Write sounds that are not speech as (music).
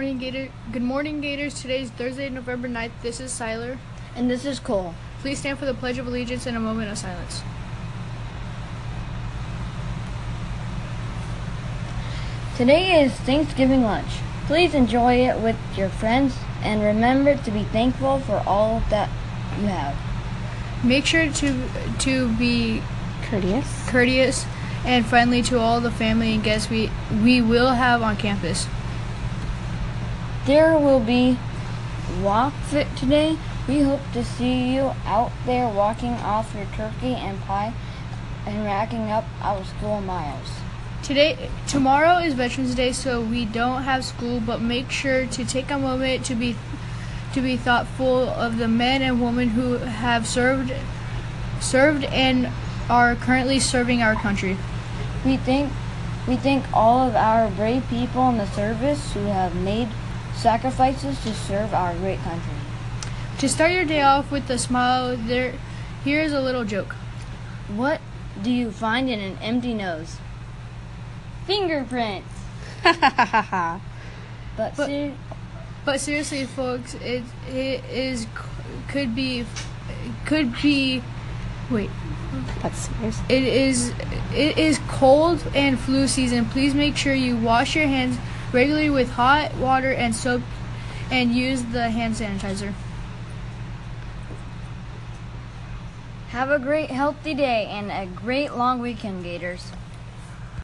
Gator. Good morning, Gators. Today is Thursday, November 9th. This is Siler. And this is Cole. Please stand for the Pledge of Allegiance and a moment of silence. Today is Thanksgiving lunch. Please enjoy it with your friends and remember to be thankful for all that you have. Make sure to to be Courteous. courteous and friendly to all the family and guests we we will have on campus. There will be walk fit today. We hope to see you out there walking off your turkey and pie and racking up our school miles. Today, tomorrow is Veterans Day, so we don't have school. But make sure to take a moment to be to be thoughtful of the men and women who have served served and are currently serving our country. We thank we thank all of our brave people in the service who have made sacrifices to serve our great country. To start your day off with a smile, there here's a little joke. What do you find in an empty nose? Fingerprints. (laughs) but But- ser- But seriously, folks, it it is could be could be wait. That's serious. It is it is cold and flu season. Please make sure you wash your hands regularly with hot water and soap and use the hand sanitizer. have a great healthy day and a great long weekend, Gators.